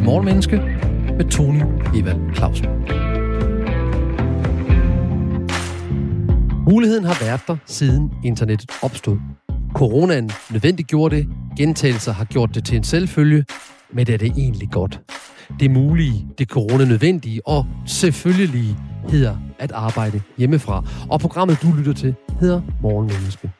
til Morgenmenneske med Tony Evald Clausen. Muligheden har været der, siden internettet opstod. Coronaen nødvendiggjorde det, gentagelser har gjort det til en selvfølge, men er det egentlig godt? Det mulige, det corona nødvendige og selvfølgelig hedder at arbejde hjemmefra. Og programmet, du lytter til, hedder Morgenmenneske.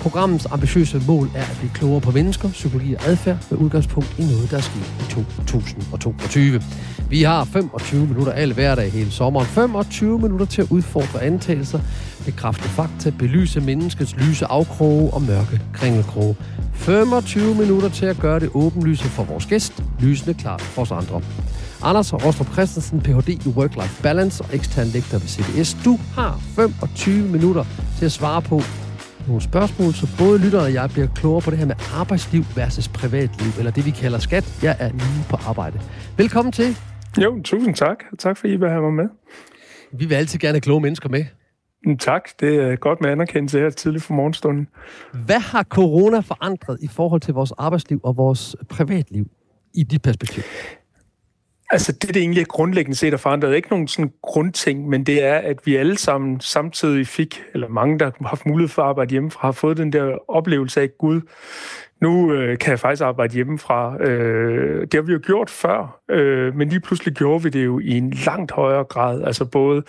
Programmets ambitiøse mål er at blive klogere på mennesker, psykologi og adfærd med udgangspunkt i noget, der er sket i 2022. Vi har 25 minutter alle hverdag hele sommeren. 25 minutter til at udfordre antagelser, bekræfte fakta, belyse menneskets lyse afkroge og mørke kringelkroge. 25 minutter til at gøre det åbenlyse for vores gæst, lysende klart for os andre. Anders Rostrup Christensen, Ph.D. i Work-Life Balance og ekstern lektor ved CBS. Du har 25 minutter til at svare på, nogle spørgsmål, så både lytterne og jeg bliver klogere på det her med arbejdsliv versus privatliv, eller det vi kalder skat. Jeg er lige på arbejde. Velkommen til. Jo, tusind tak. Tak for, at I vil have mig med. Vi vil altid gerne have kloge mennesker med. Mm, tak. Det er godt med anerkendelse her tidligt for morgenstunden. Hvad har corona forandret i forhold til vores arbejdsliv og vores privatliv i dit perspektiv? Altså det, det egentlig er grundlæggende set er forandret, ikke nogen sådan grundting, men det er, at vi alle sammen samtidig fik, eller mange, der har haft mulighed for at arbejde hjemmefra, har fået den der oplevelse af, at Gud nu øh, kan jeg faktisk arbejde hjemmefra. Øh, det har vi jo gjort før, øh, men lige pludselig gjorde vi det jo i en langt højere grad. Altså både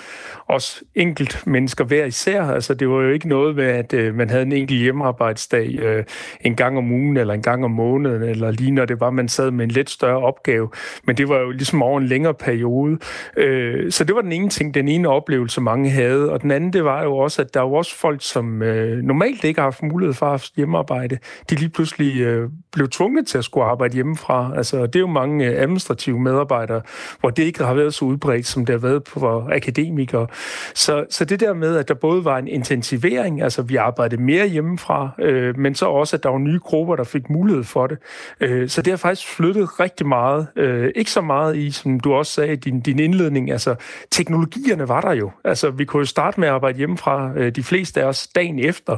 os enkelt mennesker hver især. Altså det var jo ikke noget med, at øh, man havde en enkelt hjemmearbejdsdag øh, en gang om ugen eller en gang om måneden, eller lige når det var, man sad med en lidt større opgave. Men det var jo ligesom over en længere periode. Øh, så det var den ene ting, den ene oplevelse, mange havde. Og den anden, det var jo også, at der var også folk, som øh, normalt ikke har haft mulighed for at have hjemmearbejde. De lige pludselig pludselig øh, blev tvunget til at skulle arbejde hjemmefra. Altså, det er jo mange øh, administrative medarbejdere, hvor det ikke har været så udbredt, som det har været for akademikere. Så, så det der med, at der både var en intensivering, altså vi arbejdede mere hjemmefra, øh, men så også, at der var nye grupper, der fik mulighed for det. Øh, så det har faktisk flyttet rigtig meget. Øh, ikke så meget i, som du også sagde i din, din indledning, altså teknologierne var der jo. Altså vi kunne jo starte med at arbejde hjemmefra, øh, de fleste af os dagen efter.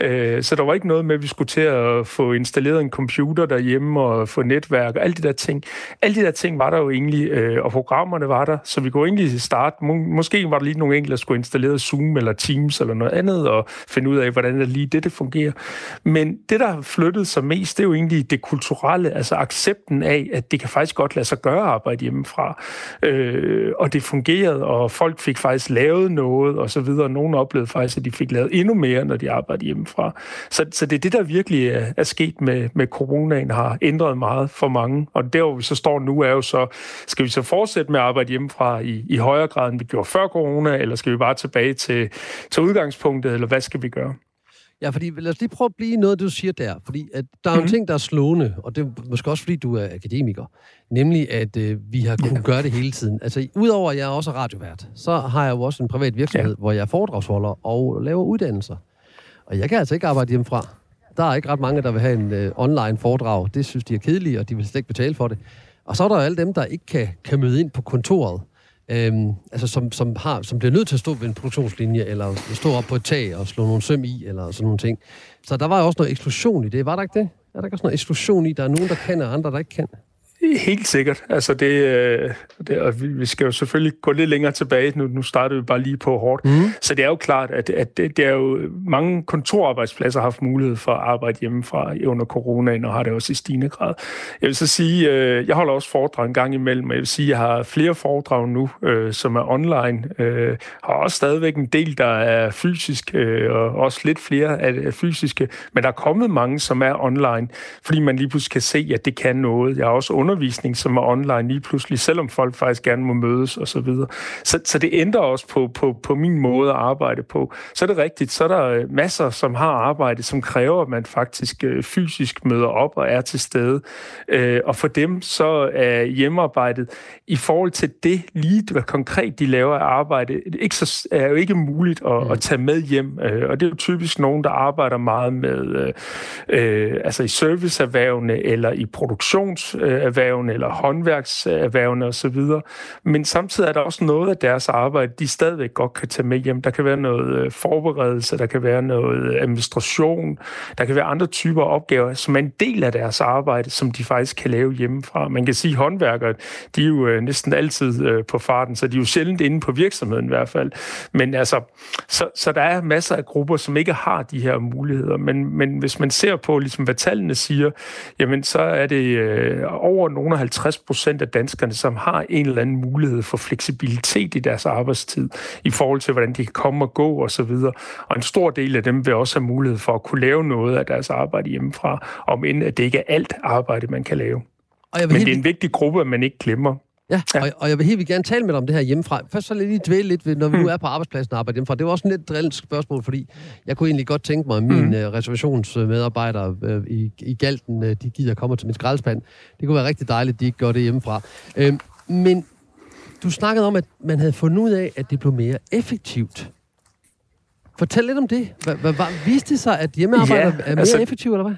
Øh, så der var ikke noget med, at vi skulle til at få en installeret en computer derhjemme og få netværk og alle de der ting. Alle de der ting var der jo egentlig, øh, og programmerne var der, så vi kunne egentlig starte. Må, måske var der lige nogle enkelte, der skulle installere Zoom eller Teams eller noget andet, og finde ud af, hvordan det lige det, det fungerer. Men det, der har flyttet sig mest, det er jo egentlig det kulturelle, altså accepten af, at det kan faktisk godt lade sig gøre arbejde hjemmefra. Øh, og det fungerede, og folk fik faktisk lavet noget, og så videre. Nogle oplevede faktisk, at de fik lavet endnu mere, når de arbejdede hjemmefra. Så, så det er det, der virkelig er, er sket sket med, med coronaen har ændret meget for mange. Og der, hvor vi så står nu, er jo så, skal vi så fortsætte med at arbejde hjemmefra i, i højere grad, end vi gjorde før corona, eller skal vi bare tilbage til, til udgangspunktet, eller hvad skal vi gøre? Ja, fordi lad os lige prøve at blive noget, du siger der. Fordi at der er mm-hmm. en ting, der er slående, og det er måske også, fordi du er akademiker, nemlig at øh, vi har kunnet ja. gøre det hele tiden. Altså, udover at jeg også er radiovært, så har jeg jo også en privat virksomhed, ja. hvor jeg er foredragsholder og laver uddannelser. Og jeg kan altså ikke arbejde hjemmefra. Der er ikke ret mange, der vil have en øh, online foredrag. Det synes de er kedelige, og de vil slet ikke betale for det. Og så er der alle dem, der ikke kan, kan møde ind på kontoret. Øhm, altså som, som, har, som bliver nødt til at stå ved en produktionslinje, eller stå op på et tag og slå nogle søm i, eller sådan nogle ting. Så der var jo også noget eksklusion i det. Var der ikke det? Er der ikke også noget eksklusion i? Der er nogen, der kan, og andre, der ikke kan? Helt sikkert. Altså det, øh, det, og vi skal jo selvfølgelig gå lidt længere tilbage. Nu, nu startede vi bare lige på hårdt. Mm. Så det er jo klart, at, at det, det er jo mange kontorarbejdspladser har haft mulighed for at arbejde hjemmefra under coronaen, og har det også i stigende grad. Jeg vil så sige, øh, jeg holder også foredrag en gang imellem, og jeg vil sige, jeg har flere foredrag nu, øh, som er online. Øh, har også stadigvæk en del, der er fysisk, øh, og også lidt flere af fysiske, men der er kommet mange, som er online, fordi man lige pludselig kan se, at det kan noget. Jeg har også under undervisning, som er online lige pludselig, selvom folk faktisk gerne må mødes og så videre. Så, så det ændrer også på, på, på min måde at arbejde på. Så er det rigtigt, så er der øh, masser, som har arbejde, som kræver, at man faktisk øh, fysisk møder op og er til stede. Øh, og for dem så er hjemmearbejdet i forhold til det lige, hvad konkret de laver af arbejde, ikke så, er jo ikke muligt at, mm. at tage med hjem. Og det er jo typisk nogen, der arbejder meget med, øh, altså i serviceerhvervene eller i produktionserhvervene, erhvervene eller håndværkserhvervene osv. Men samtidig er der også noget af deres arbejde, de stadigvæk godt kan tage med hjem. Der kan være noget øh, forberedelse, der kan være noget øh, administration, der kan være andre typer opgaver, som er en del af deres arbejde, som de faktisk kan lave hjemmefra. Man kan sige, at håndværkere, de er jo øh, næsten altid på farten, så de er jo sjældent inde på virksomheden i hvert fald. Men altså, så, så der er masser af grupper, som ikke har de her muligheder. Men, men hvis man ser på, ligesom, hvad tallene siger, jamen så er det øh, over nogle 50 procent af danskerne, som har en eller anden mulighed for fleksibilitet i deres arbejdstid, i forhold til, hvordan de kan komme og gå osv. Og, og en stor del af dem vil også have mulighed for at kunne lave noget af deres arbejde hjemmefra, om end at det ikke er alt arbejde, man kan lave. Og jeg Men helt... det er en vigtig gruppe, at man ikke glemmer. Ja, ja. Og, og jeg vil helt vil gerne tale med dig om det her hjemmefra. Først så lige dvæle lidt ved, når vi mm. nu er på arbejdspladsen og arbejder hjemmefra. Det var også en lidt drillende spørgsmål, fordi jeg kunne egentlig godt tænke mig, at mine mm. uh, reservationsmedarbejdere uh, i, i Galten, uh, de gider komme til min skraldespand. Det kunne være rigtig dejligt, at de ikke gør det hjemmefra. Uh, men du snakkede om, at man havde fundet ud af, at det blev mere effektivt. Fortæl lidt om det. Hvad, hvad, viste det sig, at hjemmearbejder ja, er mere altså, effektivt, eller hvad?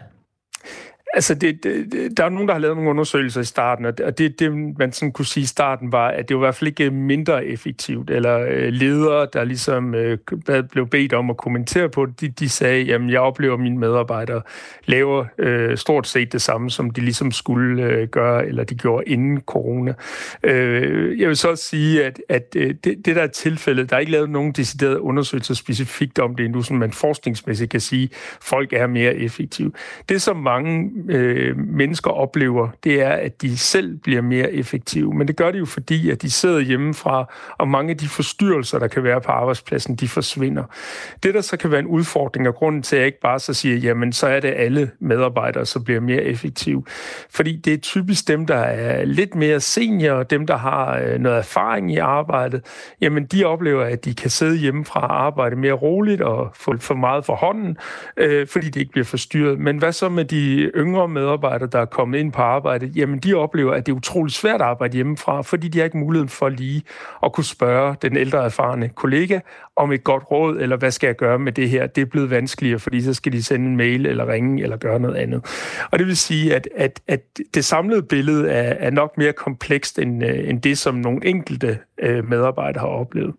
Altså, det, det, der er nogen, der har lavet nogle undersøgelser i starten, og det, det man sådan kunne sige i starten, var, at det var i hvert fald ikke mindre effektivt, eller øh, ledere, der ligesom øh, blev bedt om at kommentere på det, de, de sagde, jamen, jeg oplever, at mine medarbejdere laver øh, stort set det samme, som de ligesom skulle øh, gøre, eller de gjorde inden corona. Øh, jeg vil så også sige, at, at øh, det, det der er tilfældet, der er ikke lavet nogen deciderede undersøgelser specifikt om det endnu, som man forskningsmæssigt kan sige, folk er mere effektive. Det, som mange øh, mennesker oplever, det er, at de selv bliver mere effektive. Men det gør de jo fordi, at de sidder hjemmefra, og mange af de forstyrrelser, der kan være på arbejdspladsen, de forsvinder. Det, der så kan være en udfordring, og grunden til, at jeg ikke bare så siger, jamen, så er det alle medarbejdere, som bliver mere effektive. Fordi det er typisk dem, der er lidt mere senior, dem, der har øh, noget erfaring i arbejdet, jamen, de oplever, at de kan sidde hjemmefra og arbejde mere roligt og få for meget for hånden, øh, fordi det ikke bliver forstyrret. Men hvad så med de yngre medarbejdere, der er kommet ind på arbejde, jamen de oplever, at det er utroligt svært at arbejde hjemmefra, fordi de har ikke muligheden for lige at kunne spørge den ældre erfarne kollega om et godt råd, eller hvad skal jeg gøre med det her? Det er blevet vanskeligere, fordi så skal de sende en mail, eller ringe, eller gøre noget andet. Og det vil sige, at, at, at det samlede billede er, er nok mere komplekst, end, øh, end det, som nogle enkelte øh, medarbejdere har oplevet.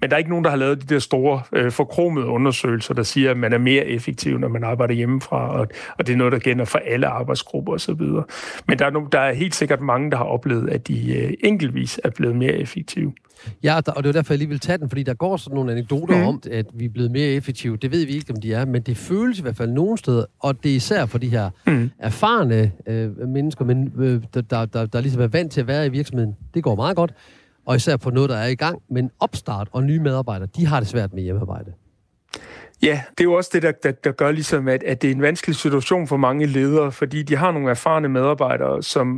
Men der er ikke nogen, der har lavet de der store øh, forkromede undersøgelser, der siger, at man er mere effektiv, når man arbejder hjemmefra, og, og det er noget, der gælder for alle arbejdsgrupper osv. Men der er, no, der er helt sikkert mange, der har oplevet, at de øh, enkeltvis er blevet mere effektive. Ja, og det er derfor, jeg lige vil tage den, fordi der går sådan nogle anekdoter mm. om, at vi er blevet mere effektive. Det ved vi ikke, om de er, men det føles i hvert fald nogen steder, og det er især for de her mm. erfarne øh, mennesker, men, øh, der, der, der, der ligesom er vant til at være i virksomheden. Det går meget godt, og især på noget, der er i gang. Men opstart og nye medarbejdere, de har det svært med hjemmearbejde. Ja, det er jo også det, der, der, der gør ligesom, at, at det er en vanskelig situation for mange ledere, fordi de har nogle erfarne medarbejdere, som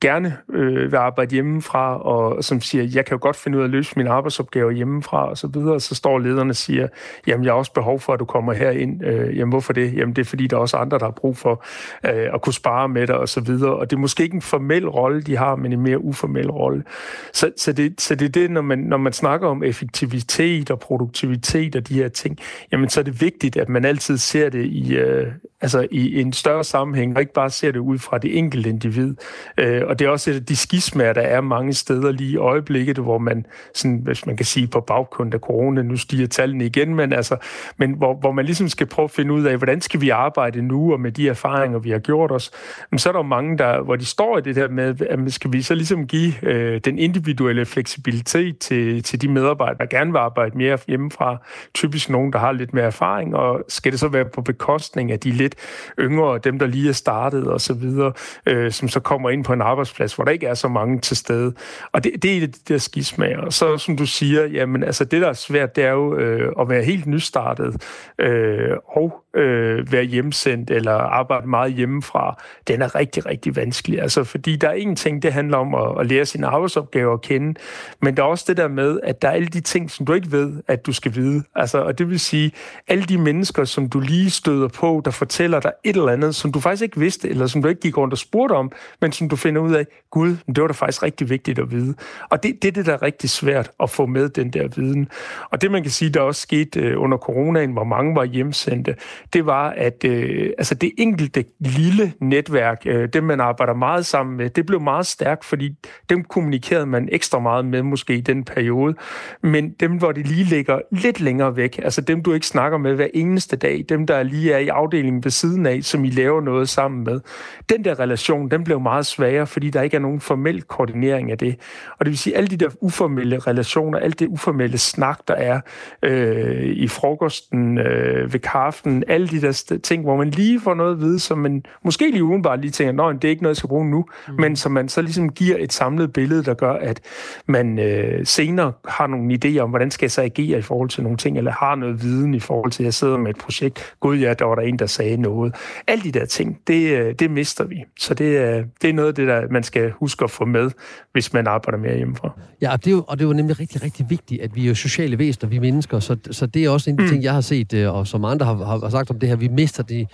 gerne øh, vil arbejde hjemmefra, og som siger, jeg kan jo godt finde ud af at løse mine arbejdsopgaver hjemmefra, og så videre. Så står lederne og siger, jamen jeg har også behov for, at du kommer herind. Øh, jamen hvorfor det? Jamen det er fordi, der er også andre, der har brug for øh, at kunne spare med dig, og så videre. Og det er måske ikke en formel rolle, de har, men en mere uformel rolle. Så, så, det, så det er det, når man, når man snakker om effektivitet og produktivitet og de her ting, jamen så er det vigtigt, at man altid ser det i, øh, altså i en større sammenhæng, og ikke bare ser det ud fra det enkelte individ. Øh, og det er også et af de skismer, der er mange steder lige i øjeblikket, hvor man, sådan, hvis man kan sige på baggrund af corona, nu stiger tallene igen, men, altså, men hvor, hvor man ligesom skal prøve at finde ud af, hvordan skal vi arbejde nu, og med de erfaringer, vi har gjort os. Men så er der jo mange, der, hvor de står i det der med, at skal vi så ligesom give øh, den individuelle fleksibilitet til, til de medarbejdere, der gerne vil arbejde mere hjemmefra, typisk nogen, der har lidt mere erfaring, og skal det så være på bekostning af de lidt yngre, dem der lige er startet og så videre, øh, som så kommer ind på en arbejdsplads, hvor der ikke er så mange til stede. Og det, det er det der skismager. Og så som du siger, jamen altså det der er svært, det er jo øh, at være helt nystartet øh, og øh, være hjemsendt eller arbejde meget hjemmefra. Den er rigtig, rigtig vanskelig. Altså fordi der er ingenting, det handler om at, at lære sine arbejdsopgaver at kende, men der er også det der med, at der er alle de ting, som du ikke ved, at du skal vide. Altså, og det vil sige, alle de mennesker, som du lige støder på, der fortæller dig et eller andet, som du faktisk ikke vidste, eller som du ikke gik rundt og spurgte om, men som du finder ud af, gud, det var da faktisk rigtig vigtigt at vide. Og det, det er det, der er rigtig svært at få med den der viden. Og det, man kan sige, der også skete øh, under coronaen, hvor mange var hjemsendte, det var, at øh, altså det enkelte lille netværk, øh, dem man arbejder meget sammen med, det blev meget stærkt, fordi dem kommunikerede man ekstra meget med måske i den periode. Men dem, hvor det lige ligger lidt længere væk, altså dem, du ikke snakker med hver eneste dag, dem, der lige er i afdelingen ved siden af, som I laver noget sammen med, den der relation, den blev meget sværere, fordi der ikke er nogen formel koordinering af det. Og det vil sige, alle de der uformelle relationer, alt det uformelle snak, der er øh, i frokosten, øh, ved kaffen, alle de der ting, hvor man lige får noget at vide, som man måske lige udenbart lige tænker, at det er ikke noget, jeg skal bruge nu, mm. men som man så ligesom giver et samlet billede, der gør, at man øh, senere har nogle idéer om, hvordan skal jeg så agere i forhold til nogle ting, eller har noget viden i forhold til, at jeg sidder med et projekt. Gud ja, der var der en, der sagde noget. Alle de der ting, det, øh, det mister vi. Så det, det er noget af det, der man skal huske at få med, hvis man arbejder mere hjemmefra. Ja, og det er jo, og det er jo nemlig rigtig, rigtig vigtigt, at vi er jo sociale væsener, vi er mennesker, så, så det er også en af de mm. ting, jeg har set, øh, og som andre har, har sagt om det her, vi mister de,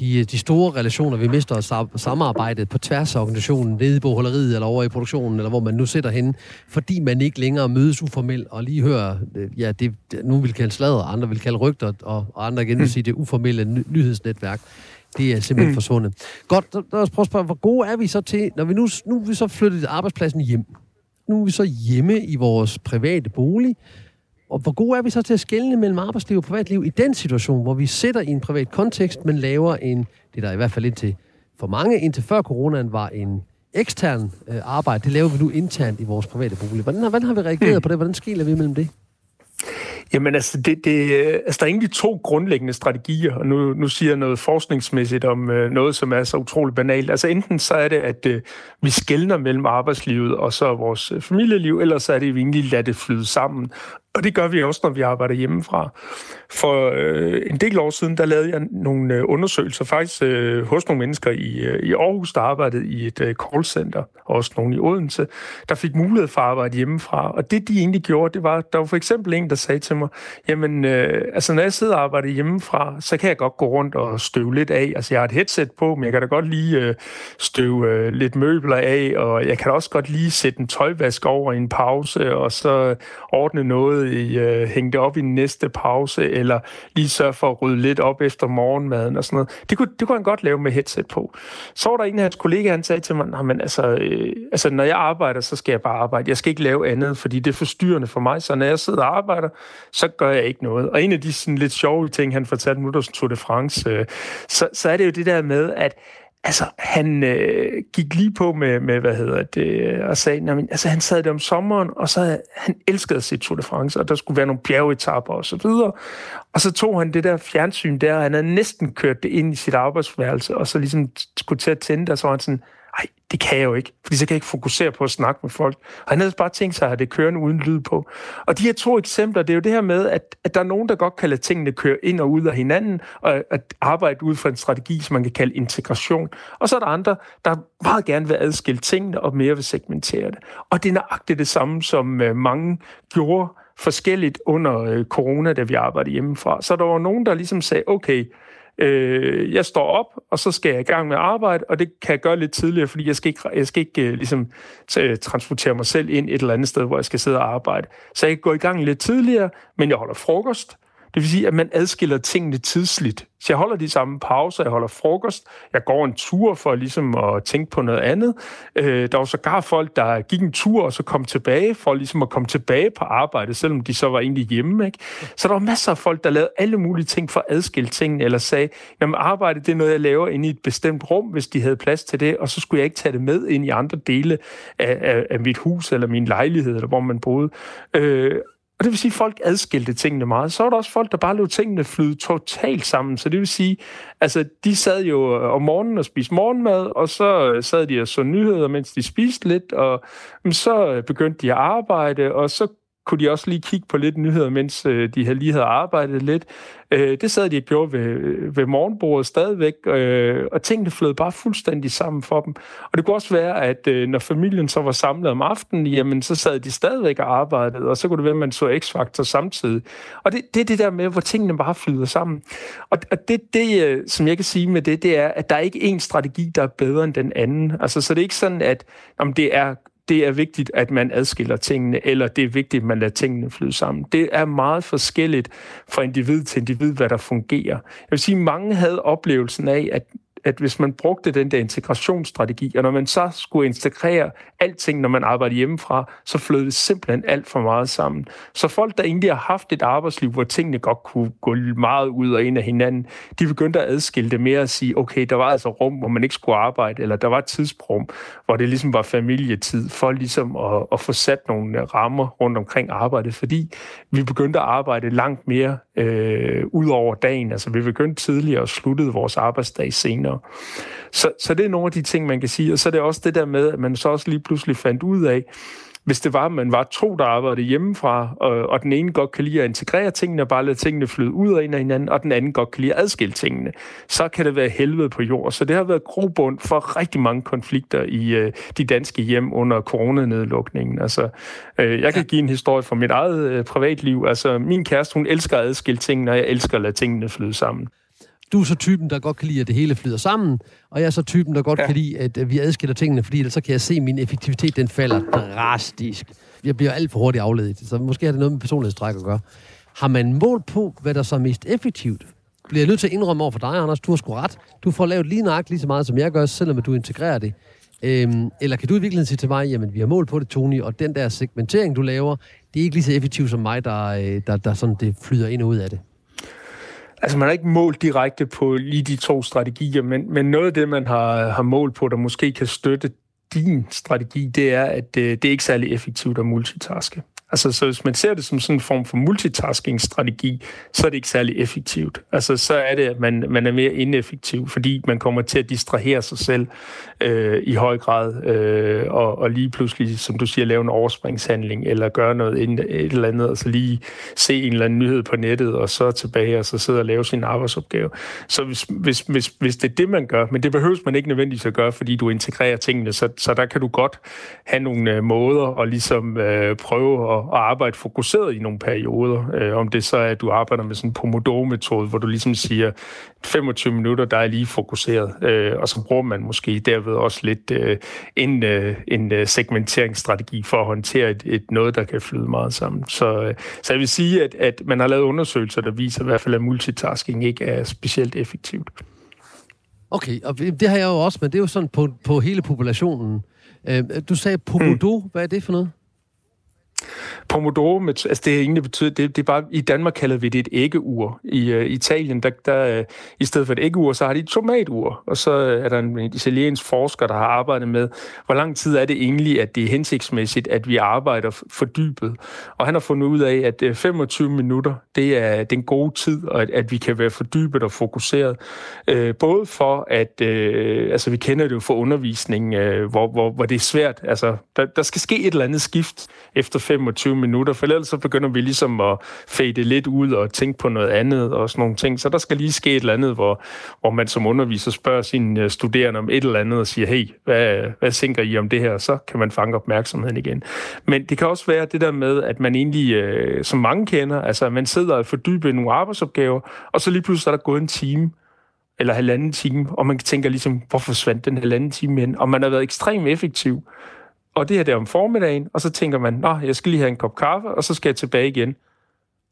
de, de store relationer, vi mister samarbejdet på tværs af organisationen, nede i bogholderiet eller over i produktionen, eller hvor man nu sidder hen, fordi man ikke længere mødes uformelt og lige hører, øh, ja, det nu vil kalde sladder, andre vil kalde rygter, og, og andre igen vil mm. sige det uformelle ny- nyhedsnetværk. Det er simpelthen mm. forsvundet. Godt, lad os prøve at spørge, hvor gode er vi så til, når vi nu, nu vi så flyttet arbejdspladsen hjem? Nu er vi så hjemme i vores private bolig, og hvor gode er vi så til at skelne mellem arbejdsliv og privatliv i den situation, hvor vi sætter i en privat kontekst, men laver en, det der i hvert fald indtil for mange, indtil før coronaen var en ekstern øh, arbejde, det laver vi nu internt i vores private bolig. Hvordan, hvordan har vi reageret mm. på det? Hvordan skiller vi mellem det? Jamen altså, det, det, øh, altså, der er egentlig to grundlæggende strategier, og nu, nu siger jeg noget forskningsmæssigt om øh, noget, som er så utroligt banalt. Altså enten så er det, at øh, vi skældner mellem arbejdslivet og så vores øh, familieliv, eller så er det, at vi egentlig lader det flyde sammen. Og det gør vi også, når vi arbejder hjemmefra. For øh, en del år siden, der lavede jeg nogle øh, undersøgelser faktisk øh, hos nogle mennesker i, øh, i Aarhus, der arbejdede i et øh, callcenter, og også nogle i Odense, der fik mulighed for at arbejde hjemmefra. Og det, de egentlig gjorde, det var, der var for eksempel en, der sagde til mig, jamen, øh, altså når jeg sidder og arbejder hjemmefra, så kan jeg godt gå rundt og støve lidt af. Altså jeg har et headset på, men jeg kan da godt lige øh, støve øh, lidt møbler af, og jeg kan da også godt lige sætte en tøjvask over i en pause, og så ordne noget i, øh, hænge det op i næste pause, eller lige sørge for at rydde lidt op efter morgenmaden og sådan noget. Det kunne, det kunne han godt lave med headset på. Så var der en af hans kollegaer, han sagde til mig, men altså, øh, altså, når jeg arbejder, så skal jeg bare arbejde. Jeg skal ikke lave andet, fordi det er forstyrrende for mig. Så når jeg sidder og arbejder, så gør jeg ikke noget. Og en af de sådan, lidt sjove ting, han fortalte nu, der Tour de France, øh, så, så er det jo det der med, at Altså, han øh, gik lige på med, med, hvad hedder det, øh, og sagde, jamen, altså, han sad det om sommeren, og så han elskede at se Tour de France, og der skulle være nogle bjergetapper og så videre. Og så tog han det der fjernsyn der, og han havde næsten kørt det ind i sit arbejdsværelse, og så ligesom skulle til at tænde det, og så var han sådan, ej, det kan jeg jo ikke, fordi så kan jeg ikke fokusere på at snakke med folk. Og han havde bare tænkt sig at have det kørende uden lyd på. Og de her to eksempler, det er jo det her med, at, at der er nogen, der godt kan lade tingene køre ind og ud af hinanden, og at arbejde ud fra en strategi, som man kan kalde integration. Og så er der andre, der meget gerne vil adskille tingene og mere vil segmentere det. Og det er nøjagtigt det samme, som øh, mange gjorde forskelligt under øh, corona, da vi arbejdede hjemmefra. Så der var nogen, der ligesom sagde, okay, Øh, jeg står op, og så skal jeg i gang med arbejde, og det kan jeg gøre lidt tidligere, fordi jeg skal ikke, jeg skal ikke øh, ligesom, øh, transportere mig selv ind et eller andet sted, hvor jeg skal sidde og arbejde. Så jeg kan gå i gang lidt tidligere, men jeg holder frokost, det vil sige, at man adskiller tingene tidsligt. Så jeg holder de samme pauser, jeg holder frokost, jeg går en tur for ligesom at tænke på noget andet. Øh, der var sågar folk, der gik en tur og så kom tilbage, for ligesom at komme tilbage på arbejde, selvom de så var egentlig hjemme. Ikke? Så der var masser af folk, der lavede alle mulige ting for at adskille tingene, eller sagde, jamen arbejde det er noget, jeg laver inde i et bestemt rum, hvis de havde plads til det, og så skulle jeg ikke tage det med ind i andre dele af, af, af mit hus eller min lejlighed, eller hvor man boede. Øh, og det vil sige, at folk adskilte tingene meget. Så var der også folk, der bare lå tingene flyde totalt sammen. Så det vil sige, altså de sad jo øh, om morgenen og spiste morgenmad, og så øh, sad de og så nyheder, mens de spiste lidt, og mm, så øh, begyndte de at arbejde, og så kunne de også lige kigge på lidt nyheder, mens øh, de lige havde arbejdet lidt. Øh, det sad de og gjorde ved, øh, ved morgenbordet stadigvæk, øh, og tingene flød bare fuldstændig sammen for dem. Og det kunne også være, at øh, når familien så var samlet om aftenen, jamen så sad de stadigvæk og arbejdede, og så kunne det være, at man så X-Factor samtidig. Og det, det er det der med, hvor tingene bare flyder sammen. Og, og det, det, øh, som jeg kan sige med det, det er, at der er ikke én strategi, der er bedre end den anden. Altså, så det er ikke sådan, at om det er det er vigtigt, at man adskiller tingene, eller det er vigtigt, at man lader tingene flyde sammen. Det er meget forskelligt fra individ til individ, hvad der fungerer. Jeg vil sige, at mange havde oplevelsen af, at at hvis man brugte den der integrationsstrategi, og når man så skulle integrere alting, når man arbejder hjemmefra, så flød det simpelthen alt for meget sammen. Så folk, der egentlig har haft et arbejdsliv, hvor tingene godt kunne gå meget ud og ind af hinanden, de begyndte at adskille det mere og sige, okay, der var altså rum, hvor man ikke skulle arbejde, eller der var et tidsrum, hvor det ligesom var familietid, for ligesom at, at få sat nogle rammer rundt omkring arbejdet, fordi vi begyndte at arbejde langt mere øh, ud over dagen. Altså vi begyndte tidligere og sluttede vores arbejdsdag senere. Så, så det er nogle af de ting, man kan sige. Og så er det også det der med, at man så også lige pludselig fandt ud af, hvis det var, at man var to, der arbejdede hjemmefra, og, og den ene godt kan lide at integrere tingene og bare lade tingene flyde ud af en af hinanden, og den anden godt kan lide at adskille tingene, så kan det være helvede på jord. Så det har været grobund for rigtig mange konflikter i øh, de danske hjem under coronanedlukningen. Altså, øh, jeg kan give en historie fra mit eget øh, privatliv. Altså, min kæreste, hun elsker at adskille tingene, og jeg elsker at lade tingene flyde sammen. Du er så typen, der godt kan lide, at det hele flyder sammen, og jeg er så typen, der godt ja. kan lide, at vi adskiller tingene, fordi ellers så kan jeg se, at min effektivitet den falder drastisk. Jeg bliver alt for hurtigt afledet, så måske har det noget med personlighedstræk at gøre. Har man mål på, hvad der så er mest effektivt? Bliver jeg nødt til at indrømme over for dig, Anders, du har sgu ret. Du får lavet lige nøjagtigt lige så meget, som jeg gør, selvom du integrerer det. Øhm, eller kan du i virkeligheden sige til mig, jamen vi har mål på det, Tony, og den der segmentering, du laver, det er ikke lige så effektivt som mig, der, øh, der, der sådan det flyder ind og ud af det. Altså, man har ikke målt direkte på lige de to strategier, men, men noget af det, man har, har målt på, der måske kan støtte din strategi, det er, at det, det er ikke særlig effektivt at multitaske. Altså, så hvis man ser det som sådan en form for multitasking-strategi, så er det ikke særlig effektivt. Altså, så er det, at man, man er mere ineffektiv, fordi man kommer til at distrahere sig selv øh, i høj grad, øh, og, og lige pludselig, som du siger, lave en overspringshandling, eller gøre noget et eller andet, altså lige se en eller anden nyhed på nettet, og så tilbage, og så sidde og lave sin arbejdsopgave. Så hvis, hvis, hvis, hvis det er det, man gør, men det behøves man ikke nødvendigvis at gøre, fordi du integrerer tingene, så, så der kan du godt have nogle øh, måder og ligesom øh, prøve at at arbejde fokuseret i nogle perioder. Øh, om det så er, at du arbejder med sådan en Pomodoro-metode, hvor du ligesom siger, 25 minutter, der er lige fokuseret, øh, og så bruger man måske derved også lidt øh, en, øh, en øh, segmenteringsstrategi for at håndtere et, et noget, der kan flyde meget sammen. Så, øh, så jeg vil sige, at, at man har lavet undersøgelser, der viser i hvert fald, at multitasking ikke er specielt effektivt. Okay, og det har jeg jo også, men det er jo sådan på, på hele populationen. Øh, du sagde Pomodoro, hmm. hvad er det for noget? Pomodoro, altså det egentlig betyder, det, det er bare, i Danmark kalder vi det et æggeur. I uh, Italien, der, der, uh, i stedet for et æggeur, så har de et tomatur. Og så er der en, en italiensk forsker, der har arbejdet med, hvor lang tid er det egentlig, at det er hensigtsmæssigt, at vi arbejder fordybet. Og han har fundet ud af, at øh, uh, 25 minutter, det er den gode tid, og at, at vi kan være fordybet og fokuseret. Uh, både for, at uh, altså vi kender det jo for undervisning, uh, hvor, hvor, hvor det er svært. Altså, der, der skal ske et eller andet skift efter 25 minutter, for ellers så begynder vi ligesom at fade lidt ud og tænke på noget andet og sådan nogle ting. Så der skal lige ske et eller andet, hvor, hvor man som underviser spørger sine øh, studerende om et eller andet og siger, hey, hvad, hvad tænker I om det her? Så kan man fange opmærksomheden igen. Men det kan også være det der med, at man egentlig, øh, som mange kender, altså man sidder og fordyber nogle arbejdsopgaver, og så lige pludselig er der gået en time, eller halvanden time, og man tænker ligesom, hvorfor forsvandt den halvanden time hen? Og man har været ekstremt effektiv og det her der om formiddagen, og så tænker man, nå, jeg skal lige have en kop kaffe, og så skal jeg tilbage igen.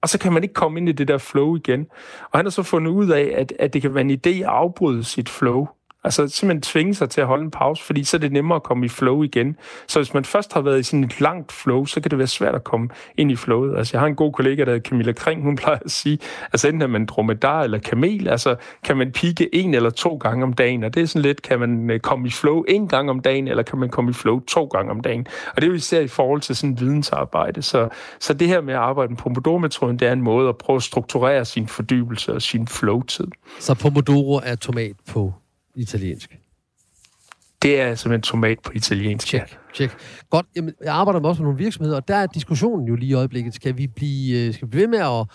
Og så kan man ikke komme ind i det der flow igen. Og han har så fundet ud af, at, at det kan være en idé at afbryde sit flow. Altså simpelthen tvinge sig til at holde en pause, fordi så er det nemmere at komme i flow igen. Så hvis man først har været i sådan et langt flow, så kan det være svært at komme ind i flowet. Altså jeg har en god kollega, der hedder Camilla Kring, hun plejer at sige, altså enten er man dromedar eller kamel, altså kan man pike en eller to gange om dagen, og det er sådan lidt, kan man øh, komme i flow en gang om dagen, eller kan man komme i flow to gange om dagen. Og det er jo især i forhold til sådan vidensarbejde. Så, så det her med at arbejde med Pomodoro-metoden, det er en måde at prøve at strukturere sin fordybelse og sin flow-tid. Så Pomodoro er tomat på italiensk? Det er som en tomat på italiensk. Check, check. Godt. Jamen, jeg arbejder også med nogle virksomheder, og der er diskussionen jo lige i øjeblikket. Skal vi blive, øh, skal vi blive ved med at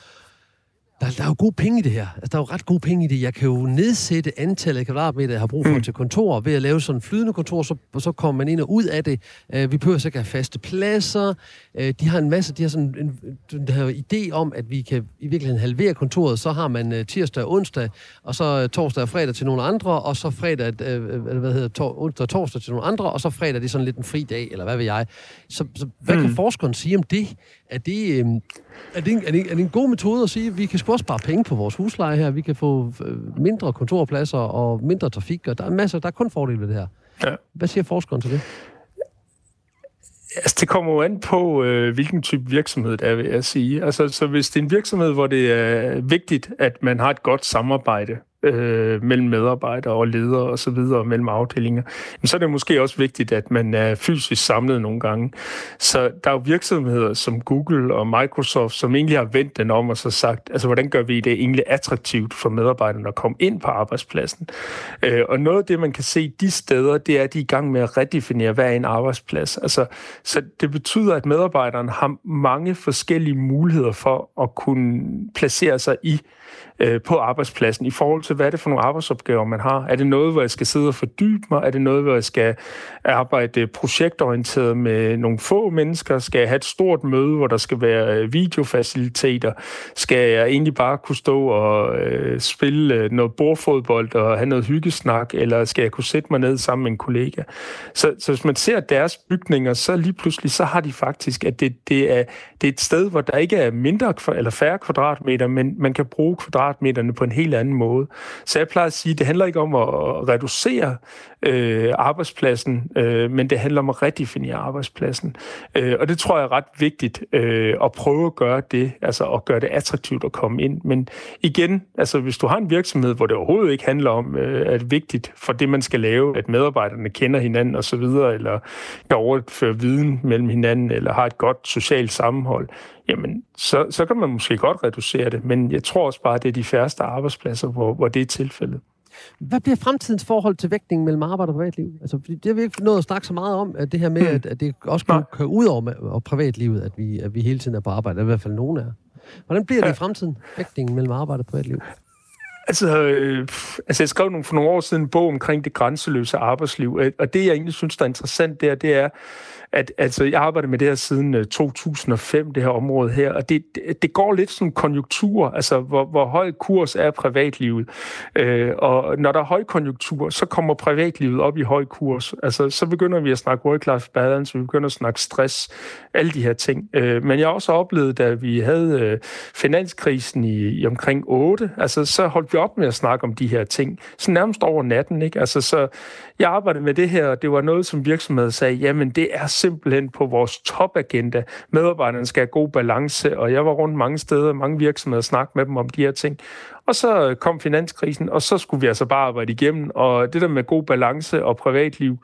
Der, der er jo gode penge i det her. Altså, der er jo ret gode penge i det. Jeg kan jo nedsætte antallet af kvadratmeter, jeg har brug for mm. til kontor, ved at lave sådan en flydende kontor, så, så kommer man ind og ud af det. Uh, vi behøver så ikke have faste pladser. Uh, de har en masse, de har sådan en, en her idé om, at vi kan i virkeligheden halvere kontoret. Så har man uh, tirsdag og onsdag, og så torsdag og fredag til nogle andre, og så fredag, uh, hvad hedder, tor, onsdag og torsdag til nogle andre, og så fredag det er sådan lidt en fri dag, eller hvad ved jeg. Så, så hvad mm. kan forskeren sige om det? Er det, øh, er, det en, er, det, er det en god metode at sige, at vi kan sgu også spare penge på vores husleje her, vi kan få øh, mindre kontorpladser og mindre trafik, og der er masser, der er kun fordele ved det her. Ja. Hvad siger forskeren til det? Altså, det kommer jo an på, øh, hvilken type virksomhed det er, vil jeg sige. Altså, så hvis det er en virksomhed, hvor det er vigtigt, at man har et godt samarbejde øh, mellem medarbejdere og ledere og så videre, mellem afdelinger, men så er det måske også vigtigt, at man er fysisk samlet nogle gange. Så der er jo virksomheder som Google og Microsoft, som egentlig har vendt den om og så sagt, altså hvordan gør vi det egentlig attraktivt for medarbejderne at komme ind på arbejdspladsen? Øh, og noget af det, man kan se de steder, det er, at de er i gang med at redefinere, hvad er en arbejdsplads. Altså, så det betyder, at medarbejderne har mange forskellige muligheder for at kunne placere sig i øh, på arbejdspladsen i forhold til, hvad er det for nogle arbejdsopgaver, man har? Er det noget, hvor jeg skal sidde og fordybe mig? Er det noget, hvor jeg skal arbejde projektorienteret med nogle få mennesker? Skal jeg have et stort møde, hvor der skal være øh, videofaciliteter? Skal jeg egentlig bare kunne stå og øh, spille øh, noget bordfodbold og have noget hyggesnak? Eller skal jeg kunne sætte mig ned sammen med en kollega? Så, så hvis man ser deres bygninger, så lige pludselig, så har de faktisk, at det, det, er, det er et sted, hvor der ikke er mindre eller færre kvadratmeter, men man kan bruge kvadratmeterne på en helt anden måde. Så jeg plejer at sige, at det handler ikke om at reducere øh, arbejdspladsen, øh, men det handler om at redefinere arbejdspladsen. Øh, og det tror jeg er ret vigtigt øh, at prøve at gøre det, altså at gøre det attraktivt at komme ind. Men igen, altså hvis du har en virksomhed, hvor det overhovedet ikke handler om, øh, at det er vigtigt for det, man skal lave, at medarbejderne kender hinanden osv., eller kan overføre viden mellem hinanden, eller har et godt socialt sammenhold, jamen så, så kan man måske godt reducere det, men jeg tror også bare, at det er de færreste arbejdspladser, hvor, hvor det er tilfældet. Hvad bliver fremtidens forhold til vægtningen mellem arbejde og privatliv? Altså, det har vi ikke nået at snakke så meget om, at det her med, mm. at, at det også kan køre ud over og privatlivet, at vi, at vi hele tiden er på arbejde, i hvert fald nogen er. Hvordan bliver det ja. i fremtiden, vægtningen mellem arbejde og privatliv? Altså, øh, altså jeg skrev nogle, for nogle år siden en bog omkring det grænseløse arbejdsliv, og det jeg egentlig synes, der er interessant der, det er, at altså, jeg arbejder med det her siden øh, 2005, det her område her, og det, det går lidt som konjunktur, altså hvor, hvor høj kurs er privatlivet. Øh, og når der er høj konjunktur, så kommer privatlivet op i høj kurs. Altså, så begynder vi at snakke work-life balance, vi begynder at snakke stress, alle de her ting. Øh, men jeg har også oplevet, da vi havde øh, finanskrisen i, i omkring 8, altså så holdt vi op med at snakke om de her ting, så nærmest over natten, ikke? Altså, så jeg arbejdede med det her, og det var noget, som virksomheden sagde, jamen det er simpelthen på vores topagenda. Medarbejderne skal have god balance, og jeg var rundt mange steder, mange virksomheder og snakke med dem om de her ting. Og så kom finanskrisen, og så skulle vi altså bare arbejde igennem. Og det der med god balance og privatliv,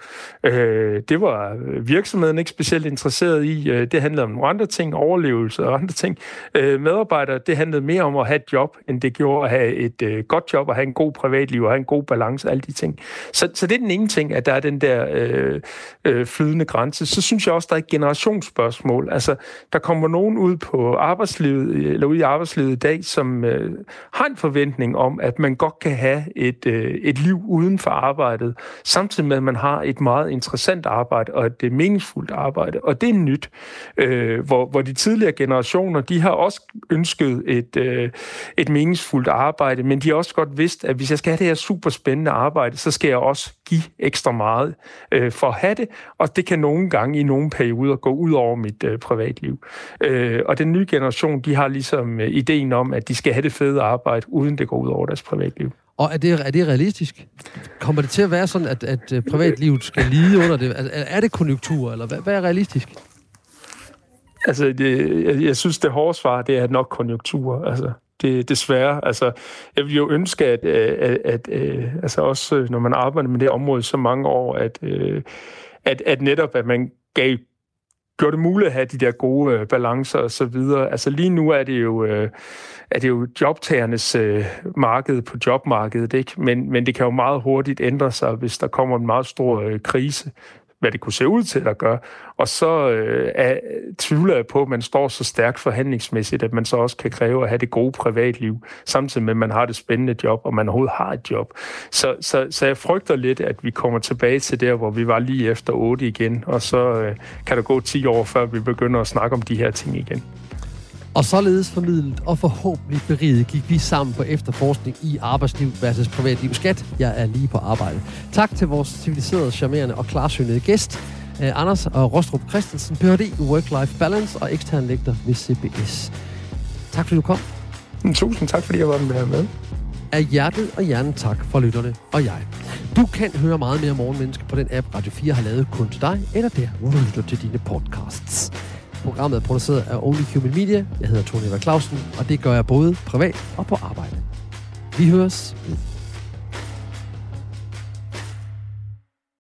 øh, det var virksomheden ikke specielt interesseret i. Øh, det handlede om nogle andre ting, overlevelse og andre ting. Øh, medarbejdere, det handlede mere om at have et job, end det gjorde at have et øh, godt job, og have en god privatliv, og have en god balance, alle de ting. Så, så det er den ene ting, at der er den der øh, øh, flydende grænse. Så synes jeg også, der er et generationsspørgsmål. Altså, der kommer nogen ud på arbejdslivet, eller ud i arbejdslivet i dag, som øh, har en forventning om, at man godt kan have et, øh, et liv uden for arbejdet, samtidig med, at man har et meget interessant arbejde og et øh, meningsfuldt arbejde. Og det er nyt, øh, hvor, hvor de tidligere generationer, de har også ønsket et, øh, et meningsfuldt arbejde, men de har også godt vidst, at hvis jeg skal have det her super spændende arbejde, så skal jeg også give ekstra meget øh, for at have det, og det kan nogle gange i nogle perioder gå ud over mit øh, privatliv. Øh, og den nye generation, de har ligesom øh, ideen om, at de skal have det fede arbejde, uden det går ud over deres privatliv. Og er det, er det realistisk? Kommer det til at være sådan, at, at øh, privatlivet skal lide under det? Er det konjunktur, eller hvad, hvad er realistisk? Altså, det, jeg, jeg synes, det hårde svar, det er nok konjunktur. Altså, det desværre. Altså, jeg vil jo ønske, at, at, at, at altså også når man arbejder med det område så mange år, at, at, at netop, at man gav gjorde det muligt at have de der gode øh, balancer og så videre. Altså lige nu er det jo, øh, er det jo jobtagernes øh, marked på jobmarkedet, ikke? Men, men det kan jo meget hurtigt ændre sig, hvis der kommer en meget stor øh, krise hvad det kunne se ud til at gøre. Og så øh, er, tvivler jeg på, at man står så stærkt forhandlingsmæssigt, at man så også kan kræve at have det gode privatliv, samtidig med, at man har det spændende job, og man overhovedet har et job. Så, så, så jeg frygter lidt, at vi kommer tilbage til der, hvor vi var lige efter 8 igen, og så øh, kan der gå 10 år, før vi begynder at snakke om de her ting igen. Og således formidlet og forhåbentlig beriget gik vi sammen på efterforskning i arbejdsliv versus privatliv. Skat, jeg er lige på arbejde. Tak til vores civiliserede, charmerende og klarsynede gæst, eh, Anders og Rostrup Christensen, Ph.D. i Work-Life Balance og ekstern lektor ved CBS. Tak fordi du kom. Tusind tak, fordi jeg var med. Af hjertet og hjernen tak for lytterne og jeg. Du kan høre meget mere Morgenmenneske på den app, Radio 4 har lavet kun til dig, eller der, hvor du lytter til dine podcasts. Programmet er produceret af Only Human Media. Jeg hedder Tony Eva Clausen, og det gør jeg både privat og på arbejde. Vi høres ved.